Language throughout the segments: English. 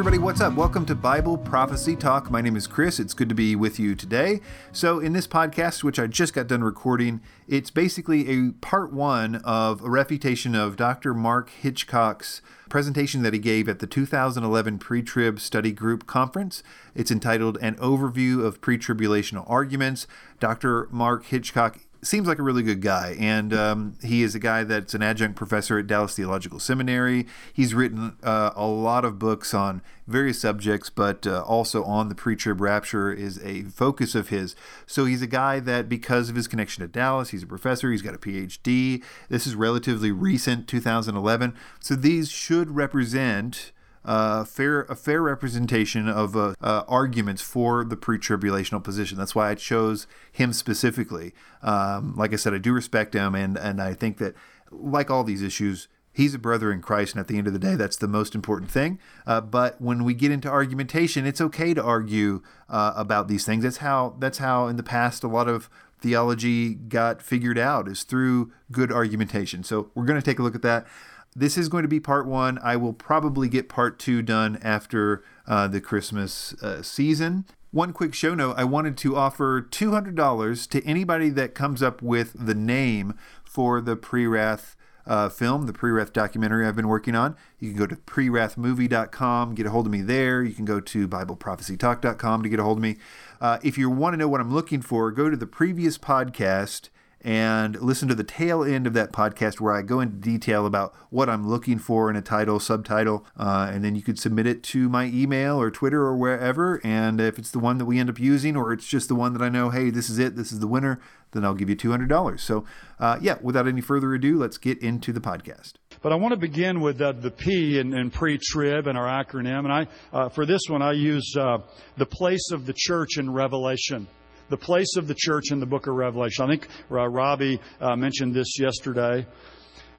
Everybody, what's up? Welcome to Bible Prophecy Talk. My name is Chris. It's good to be with you today. So, in this podcast, which I just got done recording, it's basically a part one of a refutation of Dr. Mark Hitchcock's presentation that he gave at the 2011 Pre Trib Study Group Conference. It's entitled An Overview of Pre Tribulational Arguments. Dr. Mark Hitchcock seems like a really good guy, and um, he is a guy that's an adjunct professor at Dallas Theological Seminary. He's written uh, a lot of books on various subjects, but uh, also on the pre-trib rapture is a focus of his. So he's a guy that, because of his connection to Dallas, he's a professor. He's got a PhD. This is relatively recent, 2011. So these should represent uh, fair a fair representation of uh, uh, arguments for the pre-tribulational position. That's why I chose him specifically. Um, like I said, I do respect him, and and I think that like all these issues. He's a brother in Christ, and at the end of the day, that's the most important thing. Uh, but when we get into argumentation, it's okay to argue uh, about these things. That's how that's how in the past a lot of theology got figured out is through good argumentation. So we're going to take a look at that. This is going to be part one. I will probably get part two done after uh, the Christmas uh, season. One quick show note I wanted to offer $200 to anybody that comes up with the name for the pre wrath uh, film, the pre wrath documentary I've been working on. You can go to prewrathmovie.com, get a hold of me there. You can go to BibleProphecyTalk.com to get a hold of me. Uh, if you want to know what I'm looking for, go to the previous podcast and listen to the tail end of that podcast where I go into detail about what I'm looking for in a title, subtitle, uh, and then you could submit it to my email or Twitter or wherever. And if it's the one that we end up using, or it's just the one that I know, hey, this is it, this is the winner, then I'll give you $200. So, uh, yeah, without any further ado, let's get into the podcast. But I want to begin with uh, the P in, pre-trib and our acronym. And I, uh, for this one, I use uh, the place of the church in Revelation the place of the church in the book of Revelation. I think uh, Robbie uh, mentioned this yesterday.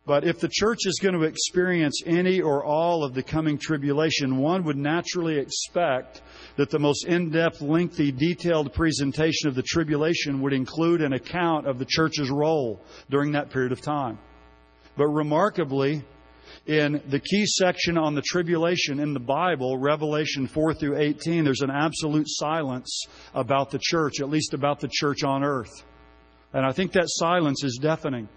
But if the church is going to experience any or all of the coming tribulation, one would naturally expect that the most in depth, lengthy, detailed presentation of the tribulation would include an account of the church's role during that period of time. But remarkably, in the key section on the tribulation in the Bible, Revelation 4 through 18, there's an absolute silence about the church, at least about the church on earth. And I think that silence is deafening.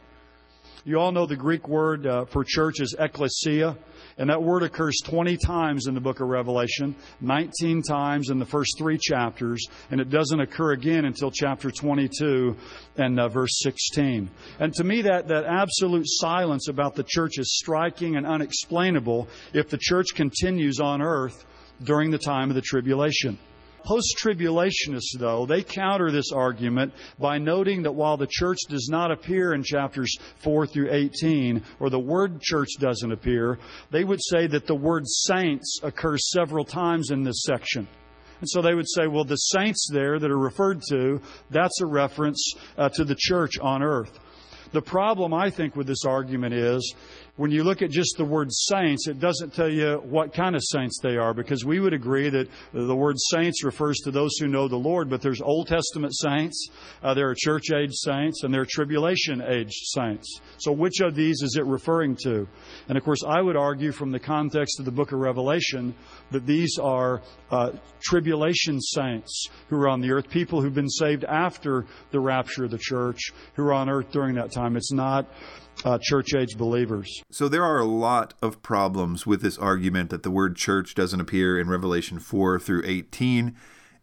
You all know the Greek word uh, for church is ecclesia. And that word occurs 20 times in the book of Revelation, 19 times in the first three chapters, and it doesn't occur again until chapter 22 and uh, verse 16. And to me, that, that absolute silence about the church is striking and unexplainable if the church continues on earth during the time of the tribulation. Post tribulationists, though, they counter this argument by noting that while the church does not appear in chapters 4 through 18, or the word church doesn't appear, they would say that the word saints occurs several times in this section. And so they would say, well, the saints there that are referred to, that's a reference uh, to the church on earth. The problem, I think, with this argument is when you look at just the word saints, it doesn't tell you what kind of saints they are because we would agree that the word saints refers to those who know the Lord, but there's Old Testament saints, uh, there are church age saints, and there are tribulation age saints. So which of these is it referring to? And of course, I would argue from the context of the book of Revelation that these are uh, tribulation saints who are on the earth, people who've been saved after the rapture of the church, who are on earth during that time. It's not uh, church age believers. So there are a lot of problems with this argument that the word church doesn't appear in Revelation 4 through 18.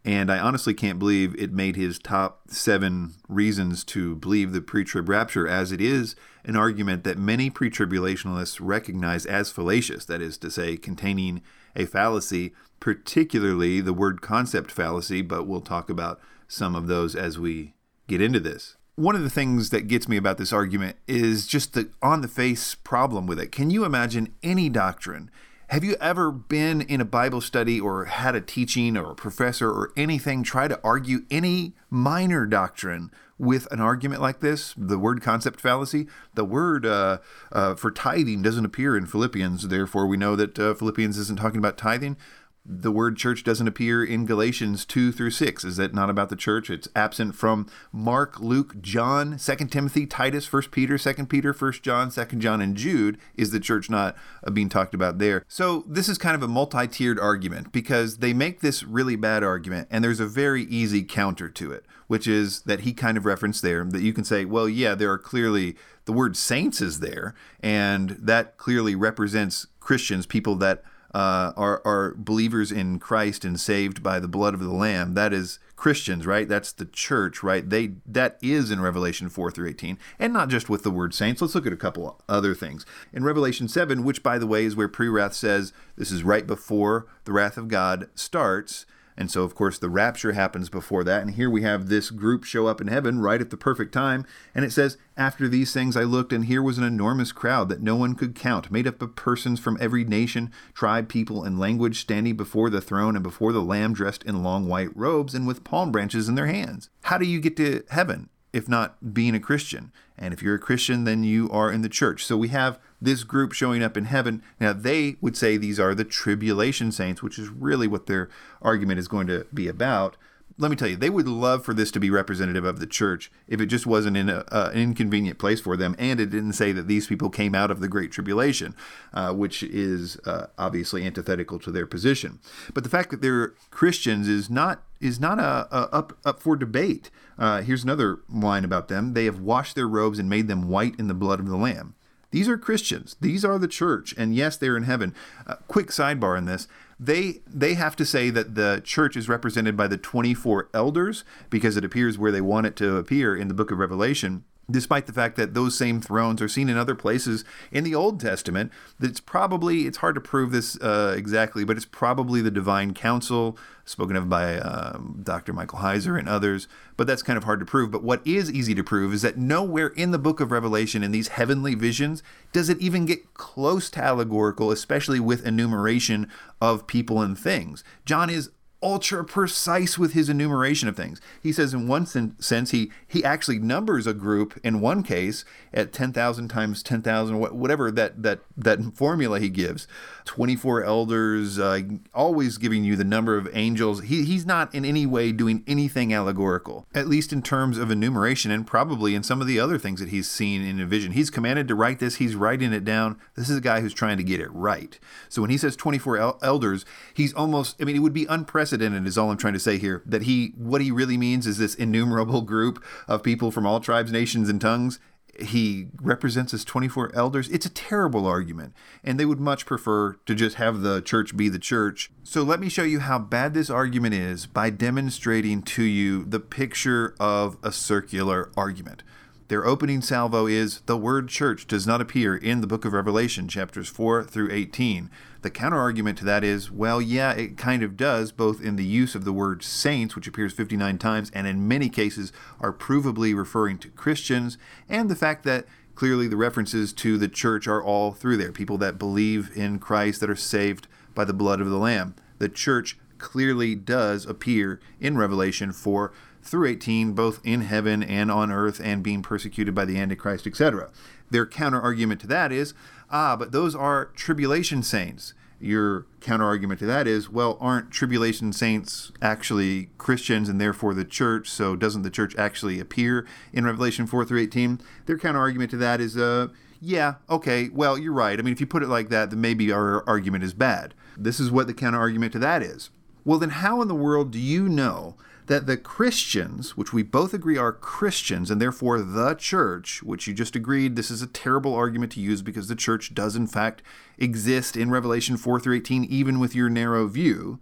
And I honestly can't believe it made his top seven reasons to believe the pre trib rapture, as it is an argument that many pre tribulationists recognize as fallacious, that is to say, containing a fallacy, particularly the word concept fallacy, but we'll talk about some of those as we get into this one of the things that gets me about this argument is just the on the face problem with it. Can you imagine any doctrine? Have you ever been in a Bible study or had a teaching or a professor or anything try to argue any minor doctrine with an argument like this? The word concept fallacy. The word uh, uh, for tithing doesn't appear in Philippians, therefore we know that uh, Philippians isn't talking about tithing. The word church doesn't appear in Galatians 2 through 6. Is that not about the church? It's absent from Mark, Luke, John, 2 Timothy, Titus, 1 Peter, 2 Peter, 1 John, 2 John, and Jude. Is the church not uh, being talked about there? So this is kind of a multi tiered argument because they make this really bad argument, and there's a very easy counter to it, which is that he kind of referenced there that you can say, well, yeah, there are clearly the word saints is there, and that clearly represents Christians, people that uh, are, are believers in Christ and saved by the blood of the Lamb. That is Christians, right? That's the church, right? They that is in Revelation four through eighteen, and not just with the word saints. Let's look at a couple other things in Revelation seven, which by the way is where pre-wrath says this is right before the wrath of God starts. And so, of course, the rapture happens before that. And here we have this group show up in heaven right at the perfect time. And it says, After these things I looked, and here was an enormous crowd that no one could count, made up of persons from every nation, tribe, people, and language, standing before the throne and before the Lamb, dressed in long white robes and with palm branches in their hands. How do you get to heaven? if not being a Christian. And if you're a Christian, then you are in the church. So we have this group showing up in heaven. Now, they would say these are the tribulation saints, which is really what their argument is going to be about. Let me tell you, they would love for this to be representative of the church if it just wasn't in a, uh, an inconvenient place for them and it didn't say that these people came out of the Great Tribulation, uh, which is uh, obviously antithetical to their position. But the fact that they're Christians is not is not a, a up up for debate. Uh, here's another line about them: They have washed their robes and made them white in the blood of the Lamb. These are Christians. These are the church, and yes, they're in heaven. Uh, quick sidebar in this: they they have to say that the church is represented by the 24 elders because it appears where they want it to appear in the book of Revelation despite the fact that those same thrones are seen in other places in the Old Testament. That's probably, it's hard to prove this uh, exactly, but it's probably the divine council, spoken of by um, Dr. Michael Heiser and others, but that's kind of hard to prove. But what is easy to prove is that nowhere in the book of Revelation, in these heavenly visions, does it even get close to allegorical, especially with enumeration of people and things. John is ultra precise with his enumeration of things. He says in one sen- sense he he actually numbers a group in one case at 10,000 times 10,000 whatever that that that formula he gives. 24 elders uh, always giving you the number of angels. He he's not in any way doing anything allegorical. At least in terms of enumeration and probably in some of the other things that he's seen in a vision. He's commanded to write this, he's writing it down. This is a guy who's trying to get it right. So when he says 24 el- elders, he's almost I mean it would be unprecedented unprecedented is all I'm trying to say here. That he, what he really means is this innumerable group of people from all tribes, nations, and tongues. He represents as 24 elders. It's a terrible argument, and they would much prefer to just have the church be the church. So let me show you how bad this argument is by demonstrating to you the picture of a circular argument. Their opening salvo is The word church does not appear in the book of Revelation, chapters 4 through 18. The counterargument to that is, well, yeah, it kind of does, both in the use of the word saints, which appears 59 times, and in many cases are provably referring to Christians, and the fact that clearly the references to the church are all through there people that believe in Christ that are saved by the blood of the Lamb. The church clearly does appear in Revelation 4 through 18, both in heaven and on earth, and being persecuted by the Antichrist, etc. Their counter argument to that is, ah, but those are tribulation saints. Your counter argument to that is, well, aren't tribulation saints actually Christians and therefore the church? So doesn't the church actually appear in Revelation 4 through 18? Their counter argument to that is, uh, yeah, okay, well, you're right. I mean, if you put it like that, then maybe our argument is bad. This is what the counter argument to that is. Well, then, how in the world do you know that the Christians, which we both agree are Christians and therefore the church, which you just agreed this is a terrible argument to use because the church does in fact exist in Revelation 4 through 18, even with your narrow view.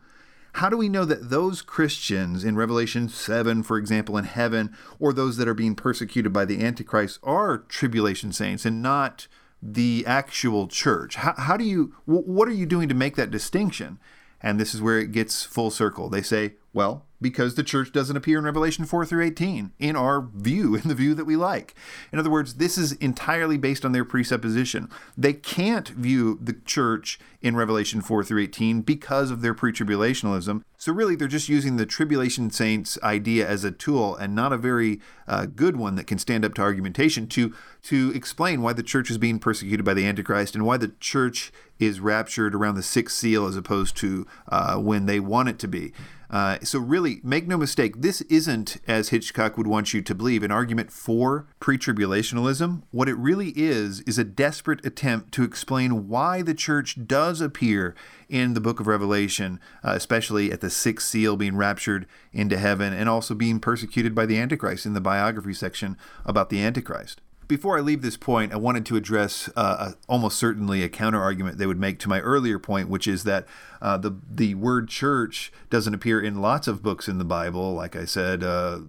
How do we know that those Christians in Revelation 7, for example, in heaven, or those that are being persecuted by the Antichrist are tribulation saints and not the actual church? How, how do you, what are you doing to make that distinction? And this is where it gets full circle. They say, Well, because the church doesn't appear in Revelation 4 through 18 in our view, in the view that we like. In other words, this is entirely based on their presupposition. They can't view the church in Revelation 4 through 18 because of their pre tribulationalism. So, really, they're just using the tribulation saints idea as a tool and not a very uh, good one that can stand up to argumentation to, to explain why the church is being persecuted by the Antichrist and why the church is raptured around the sixth seal as opposed to uh, when they want it to be. Uh, so, really, make no mistake, this isn't, as Hitchcock would want you to believe, an argument for pre tribulationalism. What it really is, is a desperate attempt to explain why the church does appear in the book of Revelation, uh, especially at the sixth seal being raptured into heaven and also being persecuted by the Antichrist in the biography section about the Antichrist before I leave this point, I wanted to address uh, almost certainly a counter argument they would make to my earlier point, which is that uh, the the word church doesn't appear in lots of books in the Bible. Like I said, uh,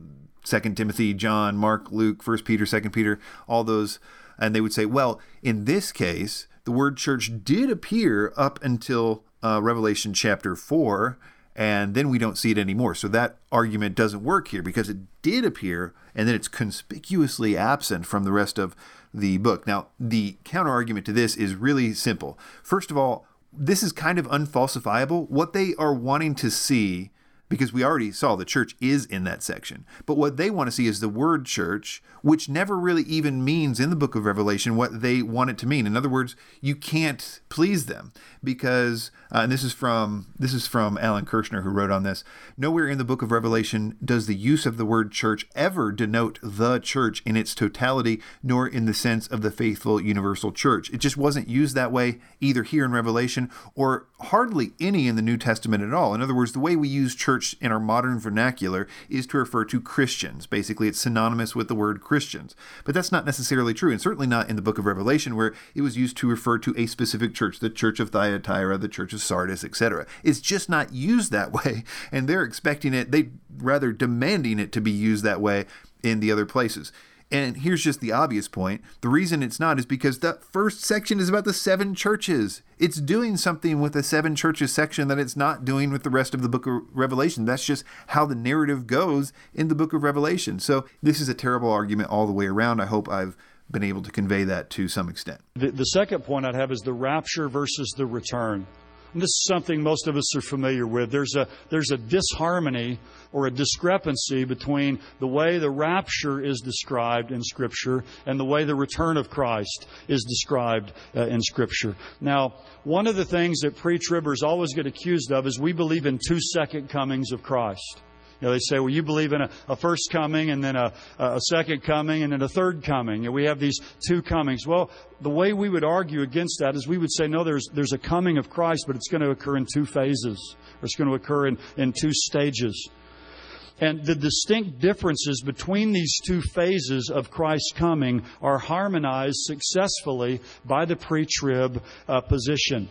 Second Timothy, John, Mark, Luke, First Peter, Second Peter, all those, and they would say, well, in this case, the word church did appear up until uh, Revelation chapter four and then we don't see it anymore. So that argument doesn't work here because it did appear and then it's conspicuously absent from the rest of the book. Now, the counter argument to this is really simple. First of all, this is kind of unfalsifiable. What they are wanting to see because we already saw the church is in that section. But what they want to see is the word church, which never really even means in the book of Revelation what they want it to mean. In other words, you can't please them because uh, and this is from this is from Alan Kurschner who wrote on this. Nowhere in the book of Revelation does the use of the word church ever denote the church in its totality, nor in the sense of the faithful universal church. It just wasn't used that way either here in Revelation or hardly any in the New Testament at all. In other words, the way we use church in our modern vernacular is to refer to Christians. Basically, it's synonymous with the word Christians. But that's not necessarily true, and certainly not in the book of Revelation, where it was used to refer to a specific church, the church of Thyatira, the church of Sardis, etc. It's just not used that way, and they're expecting it, they rather demanding it to be used that way in the other places. And here's just the obvious point. The reason it's not is because that first section is about the seven churches. It's doing something with the seven churches section that it's not doing with the rest of the book of Revelation. That's just how the narrative goes in the book of Revelation. So this is a terrible argument all the way around. I hope I've been able to convey that to some extent. The, the second point I'd have is the rapture versus the return. And this is something most of us are familiar with. There's a, there's a disharmony or a discrepancy between the way the rapture is described in Scripture and the way the return of Christ is described uh, in Scripture. Now, one of the things that pre tribbers always get accused of is we believe in two second comings of Christ. You know, they say, well, you believe in a, a first coming and then a, a, second coming and then a third coming. And we have these two comings. Well, the way we would argue against that is we would say, no, there's, there's a coming of Christ, but it's going to occur in two phases, or it's going to occur in, in two stages. And the distinct differences between these two phases of Christ's coming are harmonized successfully by the pre trib uh, position.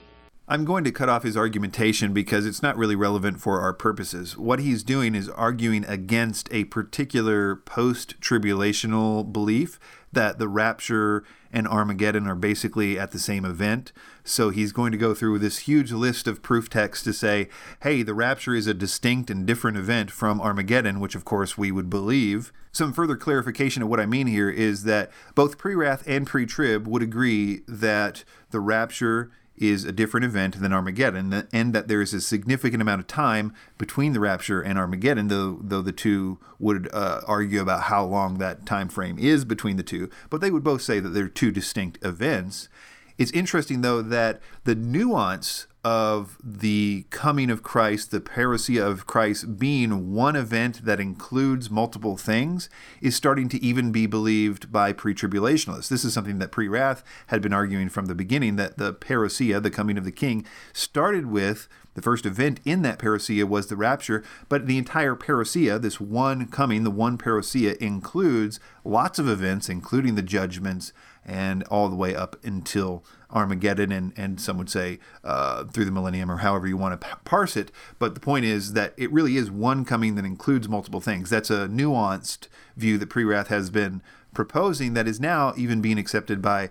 I'm going to cut off his argumentation because it's not really relevant for our purposes. What he's doing is arguing against a particular post tribulational belief that the rapture and Armageddon are basically at the same event. So he's going to go through this huge list of proof texts to say, hey, the rapture is a distinct and different event from Armageddon, which of course we would believe. Some further clarification of what I mean here is that both pre wrath and pre trib would agree that the rapture is a different event than Armageddon, and that there is a significant amount of time between the rapture and Armageddon, though though the two would uh, argue about how long that time frame is between the two. But they would both say that they're two distinct events. It's interesting though that the nuance of the coming of Christ, the parousia of Christ being one event that includes multiple things, is starting to even be believed by pre tribulationists. This is something that pre wrath had been arguing from the beginning that the parousia, the coming of the king, started with the first event in that parousia was the rapture, but the entire parousia, this one coming, the one parousia, includes lots of events, including the judgments and all the way up until Armageddon, and, and some would say uh, through the millennium, or however you want to parse it. But the point is that it really is one coming that includes multiple things. That's a nuanced view that Pre Wrath has been proposing that is now even being accepted by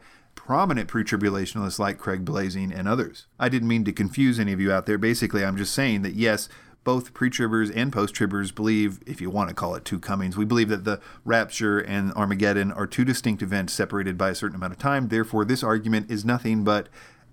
prominent pre tribulationists like Craig Blaising and others. I didn't mean to confuse any of you out there. Basically, I'm just saying that yes, both pre-tribbers and post-tribbers believe, if you want to call it two comings, we believe that the rapture and Armageddon are two distinct events separated by a certain amount of time. Therefore, this argument is nothing but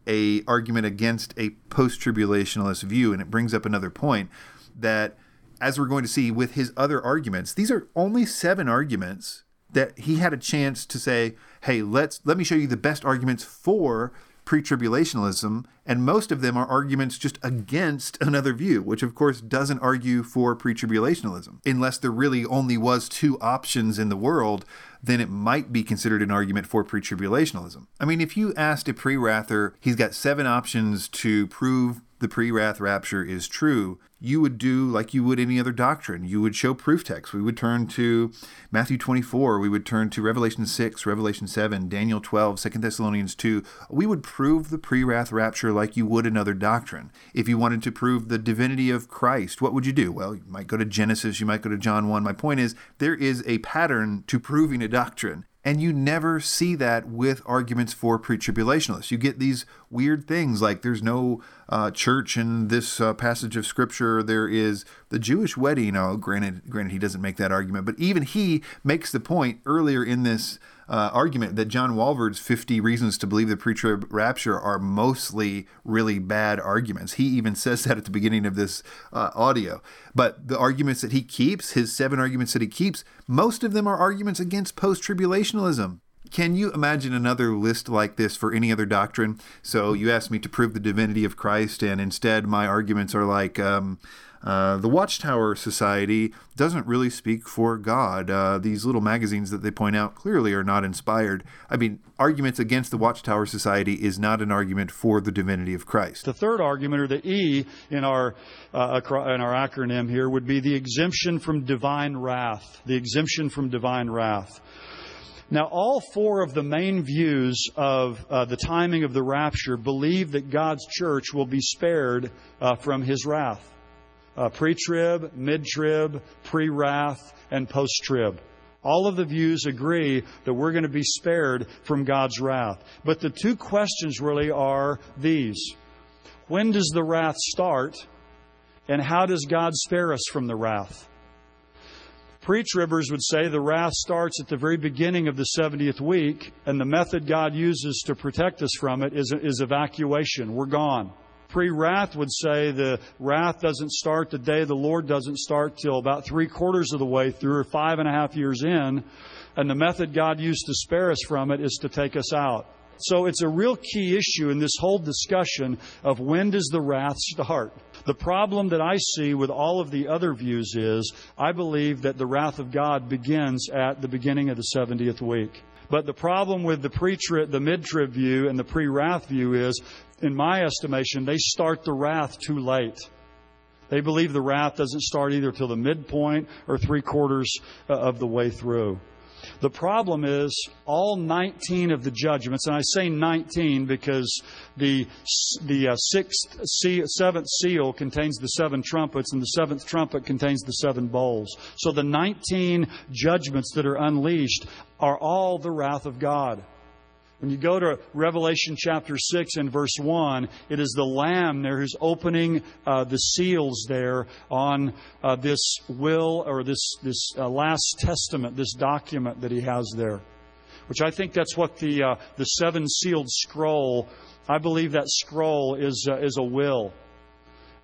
a argument against a post-tribulationalist view, and it brings up another point that, as we're going to see with his other arguments, these are only seven arguments that he had a chance to say, "Hey, let's let me show you the best arguments for pre tribulationalism, and most of them are arguments just against another view, which of course doesn't argue for pre tribulationalism. Unless there really only was two options in the world, then it might be considered an argument for pre tribulationalism. I mean, if you asked a pre-wrather, he's got seven options to prove the pre wrath rapture is true, you would do like you would any other doctrine. You would show proof texts. We would turn to Matthew 24. We would turn to Revelation 6, Revelation 7, Daniel 12, 2 Thessalonians 2. We would prove the pre wrath rapture like you would another doctrine. If you wanted to prove the divinity of Christ, what would you do? Well, you might go to Genesis, you might go to John 1. My point is, there is a pattern to proving a doctrine. And you never see that with arguments for pre tribulationists. You get these weird things like there's no uh, church in this uh, passage of scripture. There is the Jewish wedding. Oh, granted, granted, he doesn't make that argument, but even he makes the point earlier in this uh, argument that John Walvoord's 50 reasons to believe the pre-trib rapture are mostly really bad arguments. He even says that at the beginning of this uh, audio. But the arguments that he keeps, his seven arguments that he keeps, most of them are arguments against post-tribulationalism. Can you imagine another list like this for any other doctrine? So you asked me to prove the divinity of Christ, and instead my arguments are like, um, uh, the Watchtower Society doesn't really speak for God. Uh, these little magazines that they point out clearly are not inspired. I mean, arguments against the Watchtower Society is not an argument for the divinity of Christ. The third argument, or the E in our uh, in our acronym here, would be the exemption from divine wrath. The exemption from divine wrath. Now, all four of the main views of uh, the timing of the rapture believe that God's church will be spared uh, from his wrath uh, pre trib, mid trib, pre wrath, and post trib. All of the views agree that we're going to be spared from God's wrath. But the two questions really are these When does the wrath start? And how does God spare us from the wrath? Pre tribbers would say the wrath starts at the very beginning of the 70th week, and the method God uses to protect us from it is, is evacuation. We're gone. Pre wrath would say the wrath doesn't start the day the Lord doesn't start till about three quarters of the way through or five and a half years in. And the method God used to spare us from it is to take us out. So it's a real key issue in this whole discussion of when does the wrath start? The problem that I see with all of the other views is I believe that the wrath of God begins at the beginning of the 70th week. But the problem with the pre-trib, the mid-trib view and the pre-wrath view is, in my estimation, they start the wrath too late. They believe the wrath doesn't start either till the midpoint or three quarters uh, of the way through. The problem is all 19 of the judgments, and I say 19 because the, the uh, sixth, seal, seventh seal contains the seven trumpets, and the seventh trumpet contains the seven bowls. So the 19 judgments that are unleashed are all the wrath of God. When you go to Revelation chapter 6 and verse 1, it is the Lamb there who's opening uh, the seals there on uh, this will or this, this uh, last testament, this document that he has there. Which I think that's what the, uh, the seven sealed scroll, I believe that scroll is, uh, is a will.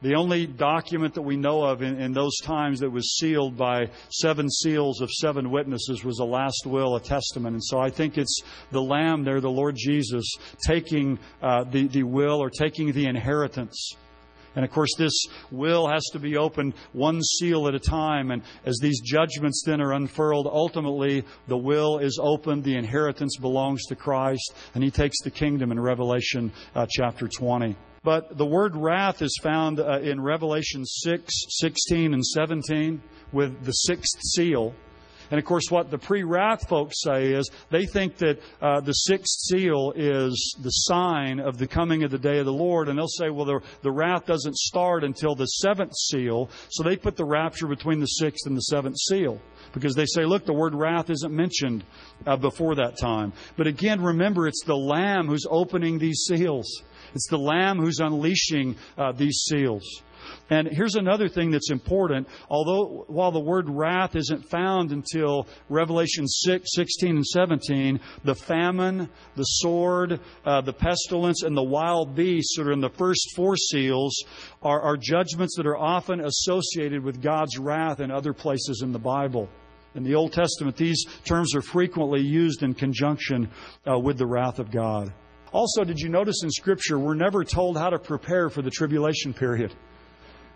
The only document that we know of in, in, those times that was sealed by seven seals of seven witnesses was a last will, a testament. And so I think it's the Lamb there, the Lord Jesus, taking uh, the, the will or taking the inheritance. And of course, this will has to be opened one seal at a time. And as these judgments then are unfurled, ultimately the will is opened, the inheritance belongs to Christ, and He takes the kingdom in Revelation uh, chapter 20. But the word wrath is found uh, in Revelation 6, 16, and 17 with the sixth seal. And of course, what the pre wrath folks say is they think that uh, the sixth seal is the sign of the coming of the day of the Lord. And they'll say, well, the, the wrath doesn't start until the seventh seal. So they put the rapture between the sixth and the seventh seal. Because they say, look, the word wrath isn't mentioned uh, before that time. But again, remember, it's the Lamb who's opening these seals. It's the Lamb who's unleashing uh, these seals. And here's another thing that's important. Although, while the word wrath isn't found until Revelation 6, 16 and 17, the famine, the sword, uh, the pestilence, and the wild beasts that are in the first four seals are, are judgments that are often associated with God's wrath in other places in the Bible. In the Old Testament, these terms are frequently used in conjunction uh, with the wrath of God. Also, did you notice in Scripture, we're never told how to prepare for the tribulation period?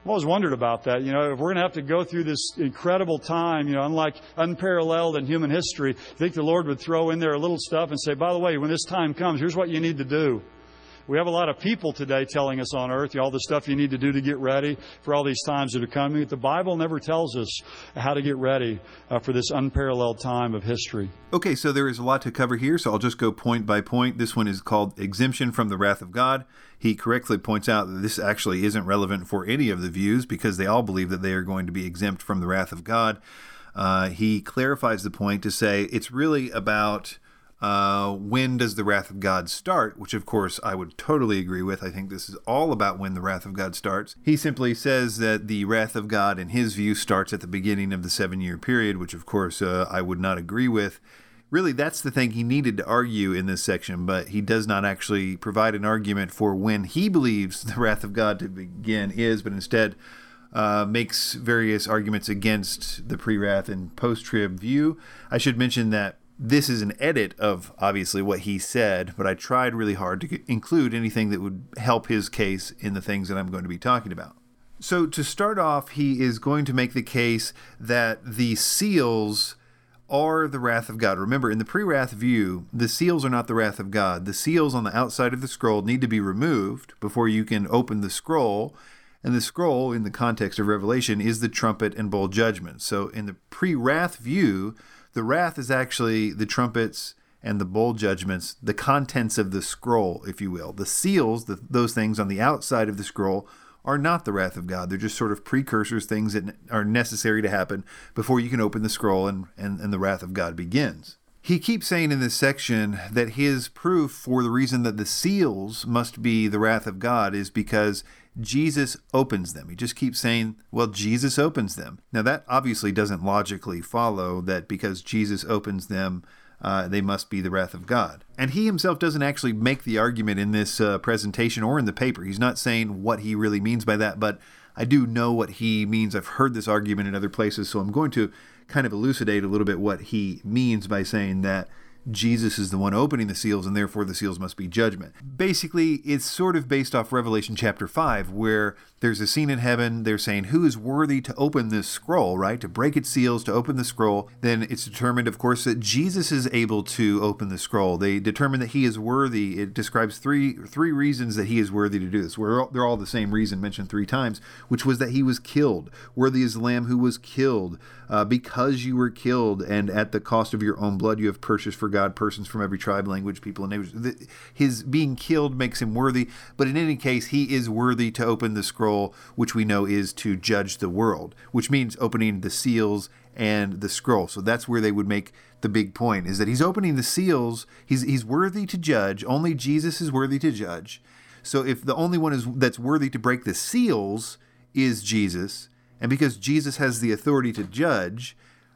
I've always wondered about that. You know, if we're going to have to go through this incredible time, you know, unlike unparalleled in human history, I think the Lord would throw in there a little stuff and say, by the way, when this time comes, here's what you need to do. We have a lot of people today telling us on earth all the stuff you need to do to get ready for all these times that are coming. But The Bible never tells us how to get ready uh, for this unparalleled time of history. Okay, so there is a lot to cover here, so I'll just go point by point. This one is called Exemption from the Wrath of God. He correctly points out that this actually isn't relevant for any of the views because they all believe that they are going to be exempt from the wrath of God. Uh, he clarifies the point to say it's really about uh, when does the wrath of God start? Which, of course, I would totally agree with. I think this is all about when the wrath of God starts. He simply says that the wrath of God, in his view, starts at the beginning of the seven year period, which, of course, uh, I would not agree with. Really, that's the thing he needed to argue in this section, but he does not actually provide an argument for when he believes the wrath of God to begin is, but instead uh, makes various arguments against the pre wrath and post trib view. I should mention that this is an edit of obviously what he said, but I tried really hard to include anything that would help his case in the things that I'm going to be talking about. So, to start off, he is going to make the case that the seals are the wrath of God. Remember, in the pre wrath view, the seals are not the wrath of God. The seals on the outside of the scroll need to be removed before you can open the scroll. And the scroll, in the context of Revelation, is the trumpet and bowl judgment. So, in the pre wrath view, the wrath is actually the trumpets and the bowl judgments, the contents of the scroll, if you will. The seals, the, those things on the outside of the scroll, are not the wrath of God. They're just sort of precursors, things that are necessary to happen before you can open the scroll and, and, and the wrath of God begins. He keeps saying in this section that his proof for the reason that the seals must be the wrath of God is because Jesus opens them. He just keeps saying, well, Jesus opens them. Now, that obviously doesn't logically follow that because Jesus opens them, uh, they must be the wrath of God. And he himself doesn't actually make the argument in this uh, presentation or in the paper. He's not saying what he really means by that, but I do know what he means. I've heard this argument in other places, so I'm going to kind of elucidate a little bit what he means by saying that Jesus is the one opening the seals, and therefore the seals must be judgment. Basically, it's sort of based off Revelation chapter 5, where there's a scene in heaven. They're saying, Who is worthy to open this scroll, right? To break its seals, to open the scroll. Then it's determined, of course, that Jesus is able to open the scroll. They determine that he is worthy. It describes three three reasons that he is worthy to do this. All, they're all the same reason mentioned three times, which was that he was killed. Worthy is the Lamb who was killed. Uh, because you were killed, and at the cost of your own blood, you have purchased for God persons from every tribe, language, people, and neighbors. His being killed makes him worthy, but in any case, he is worthy to open the scroll which we know is to judge the world, which means opening the seals and the scroll. So that's where they would make the big point is that he's opening the seals. He's he's worthy to judge. Only Jesus is worthy to judge. So if the only one is that's worthy to break the seals is Jesus, and because Jesus has the authority to judge,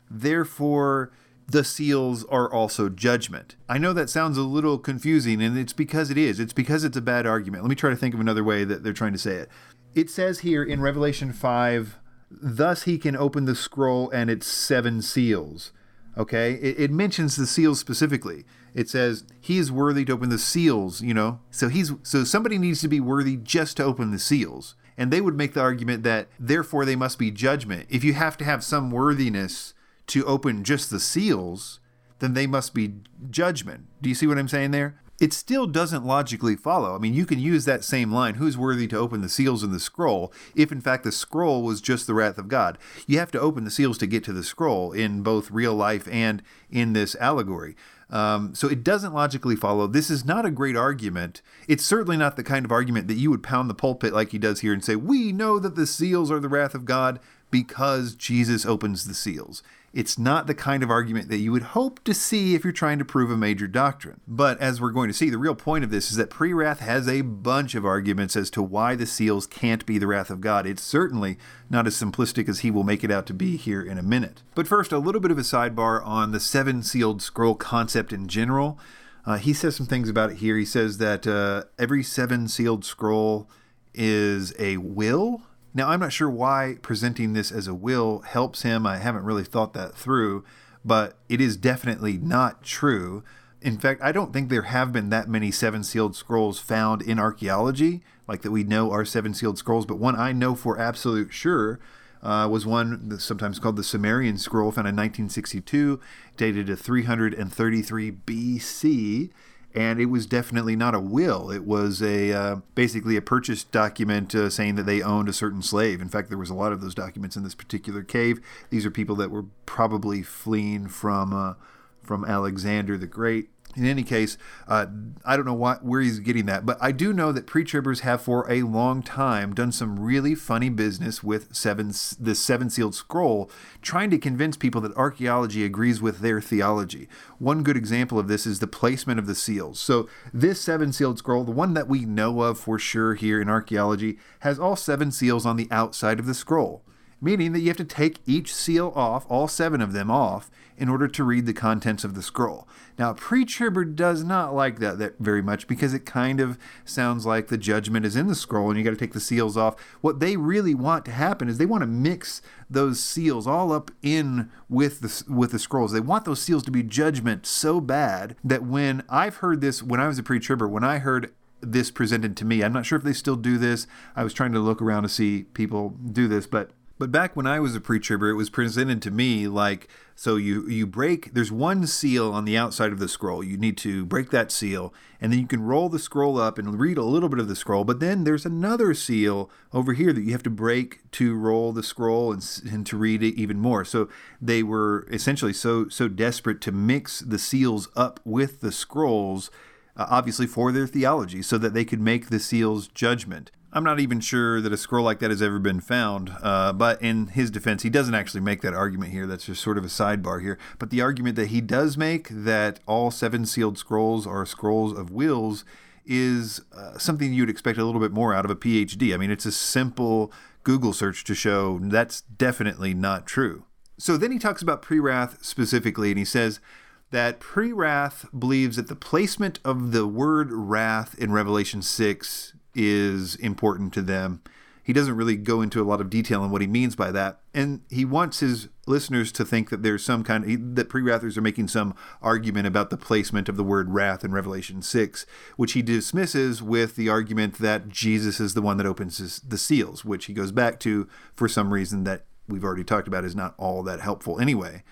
therefore the seals are also judgment. I know that sounds a little confusing, and it's because it is. It's because it's a bad argument. Let me try to think of another way that they're trying to say it it says here in Revelation 5, thus he can open the scroll and its seven seals. Okay? It, it, mentions the seals specifically. It says he is worthy to open the seals, you know? So he's so somebody needs to be worthy just to open the seals. And they would make the argument that therefore they must be judgment. If you have to have some worthiness to open just the seals, then they must be judgment. Do you see what I'm saying there? it still doesn't logically follow. I mean, you can use that same line, who's worthy to open the seals in the scroll, if in fact the scroll was just the wrath of God. You have to open the seals to get to the scroll in both real life and in this allegory. Um, so it doesn't logically follow. This is not a great argument. It's certainly not the kind of argument that you would pound the pulpit like he does here and say, We know that the seals are the wrath of God because Jesus opens the seals. It's not the kind of argument that you would hope to see if you're trying to prove a major doctrine. But as we're going to see, the real point of this is that pre wrath has a bunch of arguments as to why the seals can't be the wrath of God. It's certainly not as simplistic as he will make it out to be here in a minute. But first, a little bit of a sidebar on the seven sealed scroll concept in general. Uh, he says some things about it here. He says that uh, every seven sealed scroll is a will now, I'm not sure why presenting this as a will helps him. I haven't really thought that through, but it is definitely not true. In fact, I don't think there have been that many seven sealed scrolls found in archaeology, like that we know are seven sealed scrolls, but one I know for absolute sure uh, was one sometimes called the Samarian scroll found in 1962, dated to 333 BC and it was definitely not a will. It was a uh, basically a purchase document uh, saying that they owned a certain slave. In fact, there was a lot of those documents in this particular cave. These are people that were probably fleeing from uh, from Alexander the Great in any case, uh, I don't know what, where he's getting that, but I do know that pre-tribbers have for a long time done some really funny business with seven, the seven sealed scroll, trying to convince people that archaeology agrees with their theology. One good example of this is the placement of the seals. So this seven sealed scroll, the one that we know of for sure here in archaeology, has all seven seals on the outside of the scroll meaning that you have to take each seal off, all seven of them off, in order to read the contents of the scroll. Now, pre-tribber does not like that, that very much because it kind of sounds like the judgment is in the scroll and you got to take the seals off. What they really want to happen is they want to mix those seals all up in with the with the scrolls. They want those seals to be judgment so bad that when I've heard this when I was a pre-tribber, when I heard this presented to me, I'm not sure if they still do this. I was trying to look around to see people do this, but but back when I was a pre-tribber, it was presented to me like so you you break there's one seal on the outside of the scroll. You need to break that seal and then you can roll the scroll up and read a little bit of the scroll, but then there's another seal over here that you have to break to roll the scroll and, and to read it even more. So they were essentially so so desperate to mix the seals up with the scrolls uh, obviously for their theology so that they could make the seals judgment. I'm not even sure that a scroll like that has ever been found. Uh, but in his defense, he doesn't actually make that argument here. That's just sort of a sidebar here. But the argument that he does make that all seven sealed scrolls are scrolls of wills is uh, something you'd expect a little bit more out of a PhD. I mean, it's a simple Google search to show that's definitely not true. So then he talks about pre wrath specifically, and he says, that pre wrath believes that the placement of the word wrath in Revelation 6 is important to them. He doesn't really go into a lot of detail on what he means by that. And he wants his listeners to think that there's some kind of, that pre wrathers are making some argument about the placement of the word wrath in Revelation 6, which he dismisses with the argument that Jesus is the one that opens his, the seals, which he goes back to for some reason that we've already talked about is not all that helpful anyway.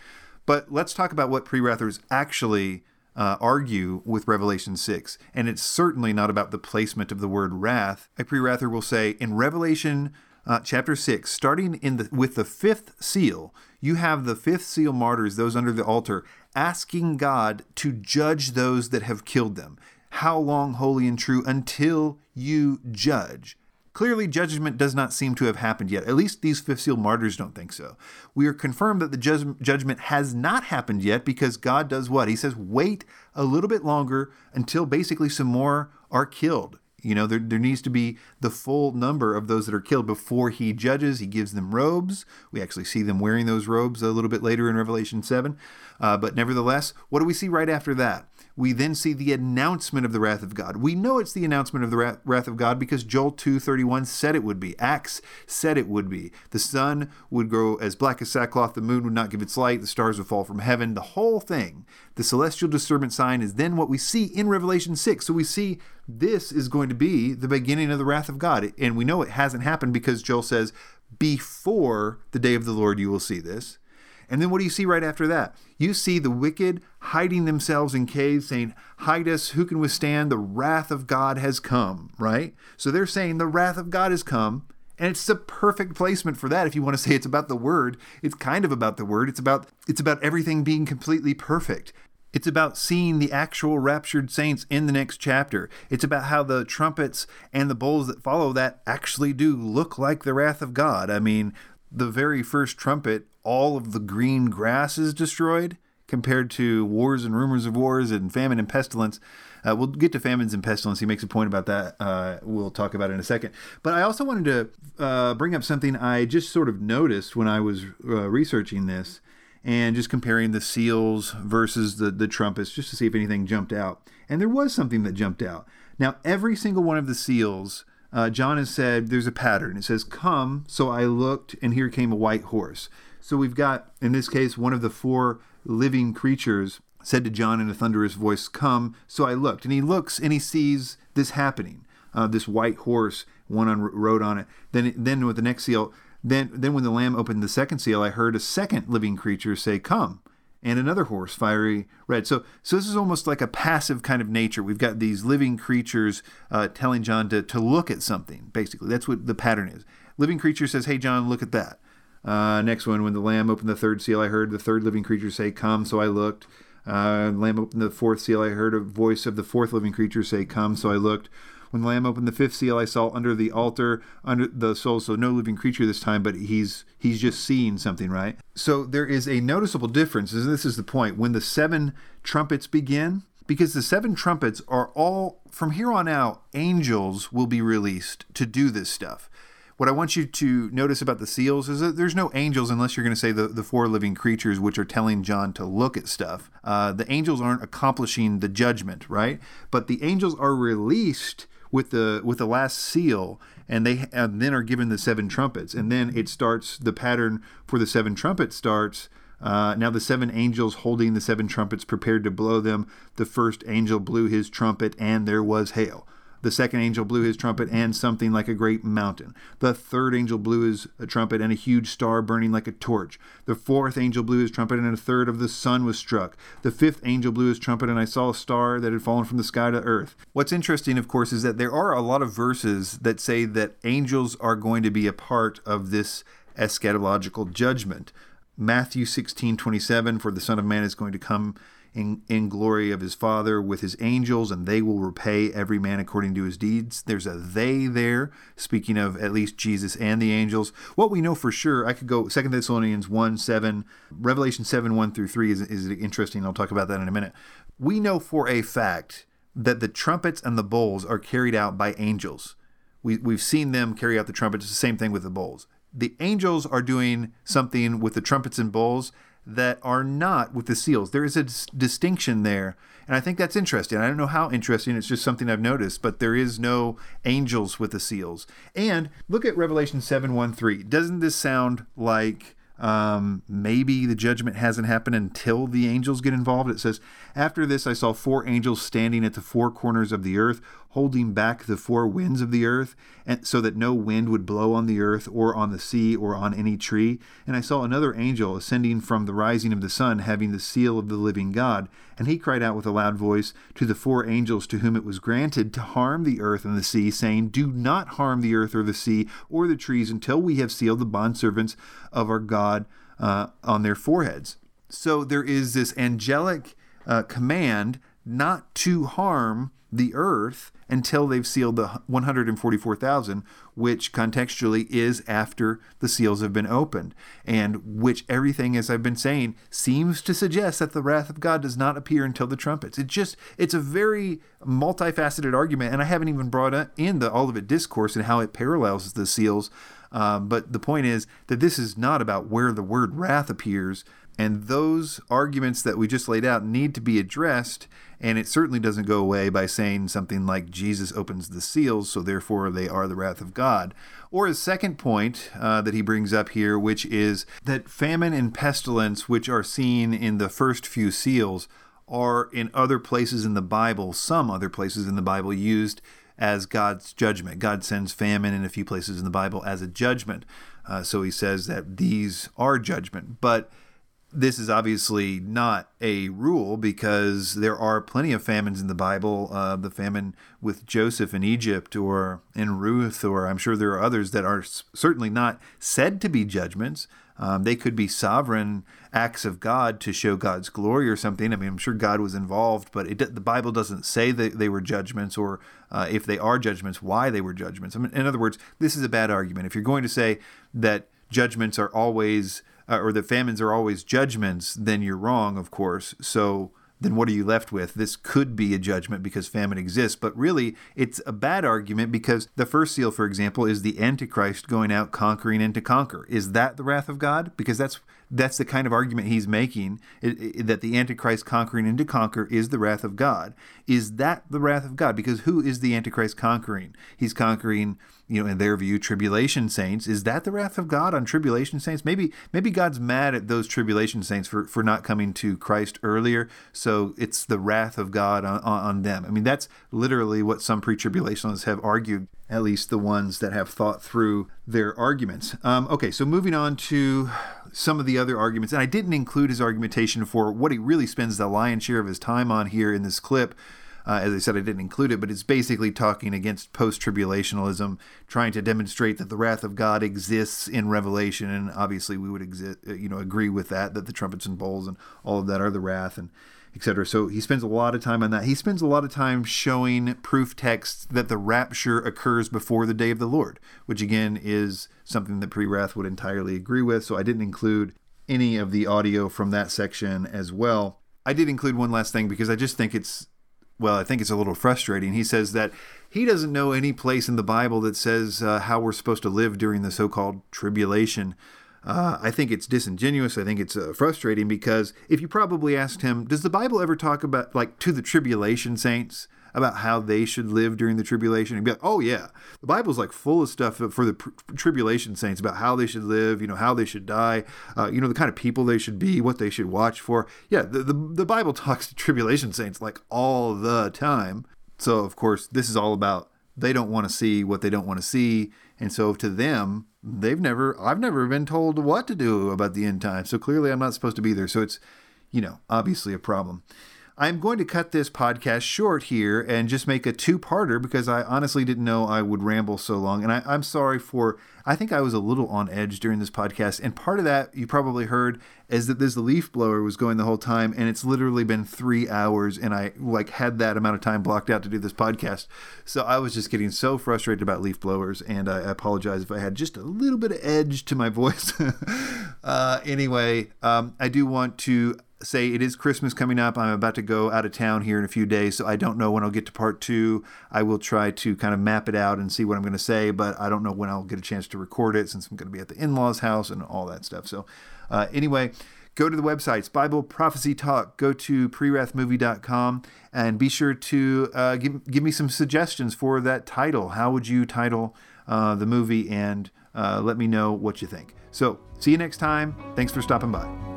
But let's talk about what pre wrathers actually uh, argue with Revelation 6. And it's certainly not about the placement of the word wrath. A pre wrather will say in Revelation uh, chapter 6, starting in the, with the fifth seal, you have the fifth seal martyrs, those under the altar, asking God to judge those that have killed them. How long, holy and true, until you judge? Clearly, judgment does not seem to have happened yet. At least these fifth seal martyrs don't think so. We are confirmed that the judgment has not happened yet because God does what? He says, wait a little bit longer until basically some more are killed. You know, there, there needs to be the full number of those that are killed before he judges. He gives them robes. We actually see them wearing those robes a little bit later in Revelation 7. Uh, but nevertheless, what do we see right after that? we then see the announcement of the wrath of God. We know it's the announcement of the wrath of God because Joel 2:31 said it would be. Acts said it would be. The sun would grow as black as sackcloth, the moon would not give its light, the stars would fall from heaven, the whole thing. The celestial disturbance sign is then what we see in Revelation 6. So we see this is going to be the beginning of the wrath of God. And we know it hasn't happened because Joel says, before the day of the Lord you will see this. And then what do you see right after that? You see the wicked hiding themselves in caves, saying, Hide us, who can withstand? The wrath of God has come, right? So they're saying the wrath of God has come. And it's the perfect placement for that. If you want to say it's about the word, it's kind of about the word. It's about it's about everything being completely perfect. It's about seeing the actual raptured saints in the next chapter. It's about how the trumpets and the bowls that follow that actually do look like the wrath of God. I mean, the very first trumpet all of the green grass is destroyed compared to wars and rumors of wars and famine and pestilence. Uh, we'll get to famines and pestilence. He makes a point about that. Uh, we'll talk about it in a second. But I also wanted to uh, bring up something I just sort of noticed when I was uh, researching this and just comparing the seals versus the, the trumpets just to see if anything jumped out. And there was something that jumped out. Now, every single one of the seals, uh, John has said there's a pattern. It says, Come, so I looked, and here came a white horse. So we've got, in this case, one of the four living creatures said to John in a thunderous voice, Come. So I looked. And he looks and he sees this happening. Uh, this white horse, one on, rode on it. Then, then with the next seal, then, then when the Lamb opened the second seal, I heard a second living creature say, Come. And another horse, fiery red. So, so this is almost like a passive kind of nature. We've got these living creatures uh, telling John to, to look at something, basically. That's what the pattern is. Living creature says, Hey, John, look at that. Uh, next one, when the Lamb opened the third seal, I heard the third living creature say, Come. So I looked. Uh, lamb opened the fourth seal. I heard a voice of the fourth living creature say, Come. So I looked. When the lamb opened the fifth seal, I saw under the altar, under the soul, so no living creature this time, but he's he's just seeing something, right? So there is a noticeable difference, and this is the point. When the seven trumpets begin, because the seven trumpets are all from here on out, angels will be released to do this stuff. What I want you to notice about the seals is that there's no angels unless you're going to say the, the four living creatures, which are telling John to look at stuff. Uh, the angels aren't accomplishing the judgment, right? But the angels are released with the with the last seal and they and then are given the seven trumpets. And then it starts the pattern for the seven trumpets starts uh, now the seven angels holding the seven trumpets prepared to blow them. The first angel blew his trumpet and there was hail the second angel blew his trumpet, and something like a great mountain. The third angel blew his uh, trumpet, and a huge star burning like a torch. The fourth angel blew his trumpet, and a third of the sun was struck. The fifth angel blew his trumpet, and I saw a star that had fallen from the sky to earth. What's interesting, of course, is that there are a lot of verses that say that angels are going to be a part of this eschatological judgment. Matthew 16 27, for the Son of Man is going to come in, in glory of his Father with his angels, and they will repay every man according to his deeds. There's a they there, speaking of at least Jesus and the angels. What we know for sure, I could go Second Thessalonians 1 7, Revelation 7 1 through 3 is, is interesting. I'll talk about that in a minute. We know for a fact that the trumpets and the bowls are carried out by angels. We, we've seen them carry out the trumpets. It's the same thing with the bowls. The angels are doing something with the trumpets and bowls that are not with the seals. There is a dis- distinction there. And I think that's interesting. I don't know how interesting, it's just something I've noticed, but there is no angels with the seals. And look at Revelation 7 1 3. Doesn't this sound like um, maybe the judgment hasn't happened until the angels get involved. It says, After this, I saw four angels standing at the four corners of the earth, holding back the four winds of the earth, and so that no wind would blow on the earth or on the sea or on any tree. And I saw another angel ascending from the rising of the sun, having the seal of the living God. And he cried out with a loud voice to the four angels to whom it was granted to harm the earth and the sea, saying, Do not harm the earth or the sea or the trees until we have sealed the bondservants of our God uh, on their foreheads. So there is this angelic uh, command not to harm the earth until they've sealed the 144,000, which contextually is after the seals have been opened, and which everything, as I've been saying, seems to suggest that the wrath of God does not appear until the trumpets. It just, it's a very multifaceted argument, and I haven't even brought in the Olivet discourse and how it parallels the seals. Um, but the point is that this is not about where the word wrath appears, and those arguments that we just laid out need to be addressed. And it certainly doesn't go away by saying something like Jesus opens the seals, so therefore they are the wrath of God. Or his second point uh, that he brings up here, which is that famine and pestilence, which are seen in the first few seals, are in other places in the Bible, some other places in the Bible, used as God's judgment. God sends famine in a few places in the Bible as a judgment. Uh, so he says that these are judgment. But this is obviously not a rule because there are plenty of famines in the Bible. Uh, the famine with Joseph in Egypt or in Ruth, or I'm sure there are others that are certainly not said to be judgments. Um, they could be sovereign acts of God to show God's glory or something. I mean, I'm sure God was involved, but it, the Bible doesn't say that they were judgments or uh, if they are judgments, why they were judgments. I mean, in other words, this is a bad argument. If you're going to say that judgments are always uh, or that famines are always judgments, then you're wrong, of course. So then what are you left with? This could be a judgment because famine exists, but really it's a bad argument because the first seal, for example, is the Antichrist going out conquering and to conquer. Is that the wrath of God? Because that's that's the kind of argument he's making it, it, that the Antichrist conquering and to conquer is the wrath of God. Is that the wrath of God? Because who is the Antichrist conquering? He's conquering you know, in their view, tribulation saints. Is that the wrath of God on tribulation saints? Maybe maybe God's mad at those tribulation saints for, for not coming to Christ earlier, so it's the wrath of God on, on them. I mean, that's literally what some pre-tribulationists have argued, at least the ones that have thought through their arguments. Um, okay, so moving on to some of the other arguments, and I didn't include his argumentation for what he really spends the lion's share of his time on here in this clip uh, as I said, I didn't include it, but it's basically talking against post tribulationalism, trying to demonstrate that the wrath of God exists in Revelation. And obviously, we would uh, you know, agree with that, that the trumpets and bowls and all of that are the wrath and etc. So he spends a lot of time on that. He spends a lot of time showing proof texts that the rapture occurs before the day of the Lord, which again is something that pre wrath would entirely agree with. So I didn't include any of the audio from that section as well. I did include one last thing because I just think it's well, I think it's a little frustrating. He says that he doesn't know any place in the Bible that says uh, how we're supposed to live during the so called tribulation. Uh, I think it's disingenuous. I think it's uh, frustrating because if you probably asked him, does the Bible ever talk about, like, to the tribulation saints? about how they should live during the tribulation and be like, oh yeah, the Bible's like full of stuff for the pr- tribulation saints about how they should live, you know, how they should die, uh, you know, the kind of people they should be, what they should watch for. Yeah, the, the, the Bible talks to tribulation saints like all the time. So of course, this is all about they don't want to see what they don't want to see, and so to them, they've never, I've never been told what to do about the end time. So clearly, I'm not supposed to be there. So it's, you know, obviously a problem. I'm going to cut this podcast short here and just make a two parter because I honestly didn't know I would ramble so long. And I, am sorry for, I think I was a little on edge during this podcast. And part of that you probably heard is that this leaf blower was going the whole time. And it's literally been three hours. And I like had that amount of time blocked out to do this podcast. So I was just getting so frustrated about leaf blowers. And I apologize if I had just a little bit of edge to my voice. uh, anyway, um, I do want to say it is Christmas coming up. I'm about to go out of town here in a few days, so I don't know when I'll get to part two. I will try to kind of map it out and see what I'm going to say, but I don't know when I'll get a chance to record it since I'm going to be at the in law's house and all that stuff. So, uh, anyway, go to the websites Bible Prophecy Talk, go to prewrathmovie.com, and be sure to uh, give, give me some suggestions for that title. How would you title uh, the movie? And uh, let me know what you think. So, see you next time. Thanks for stopping by.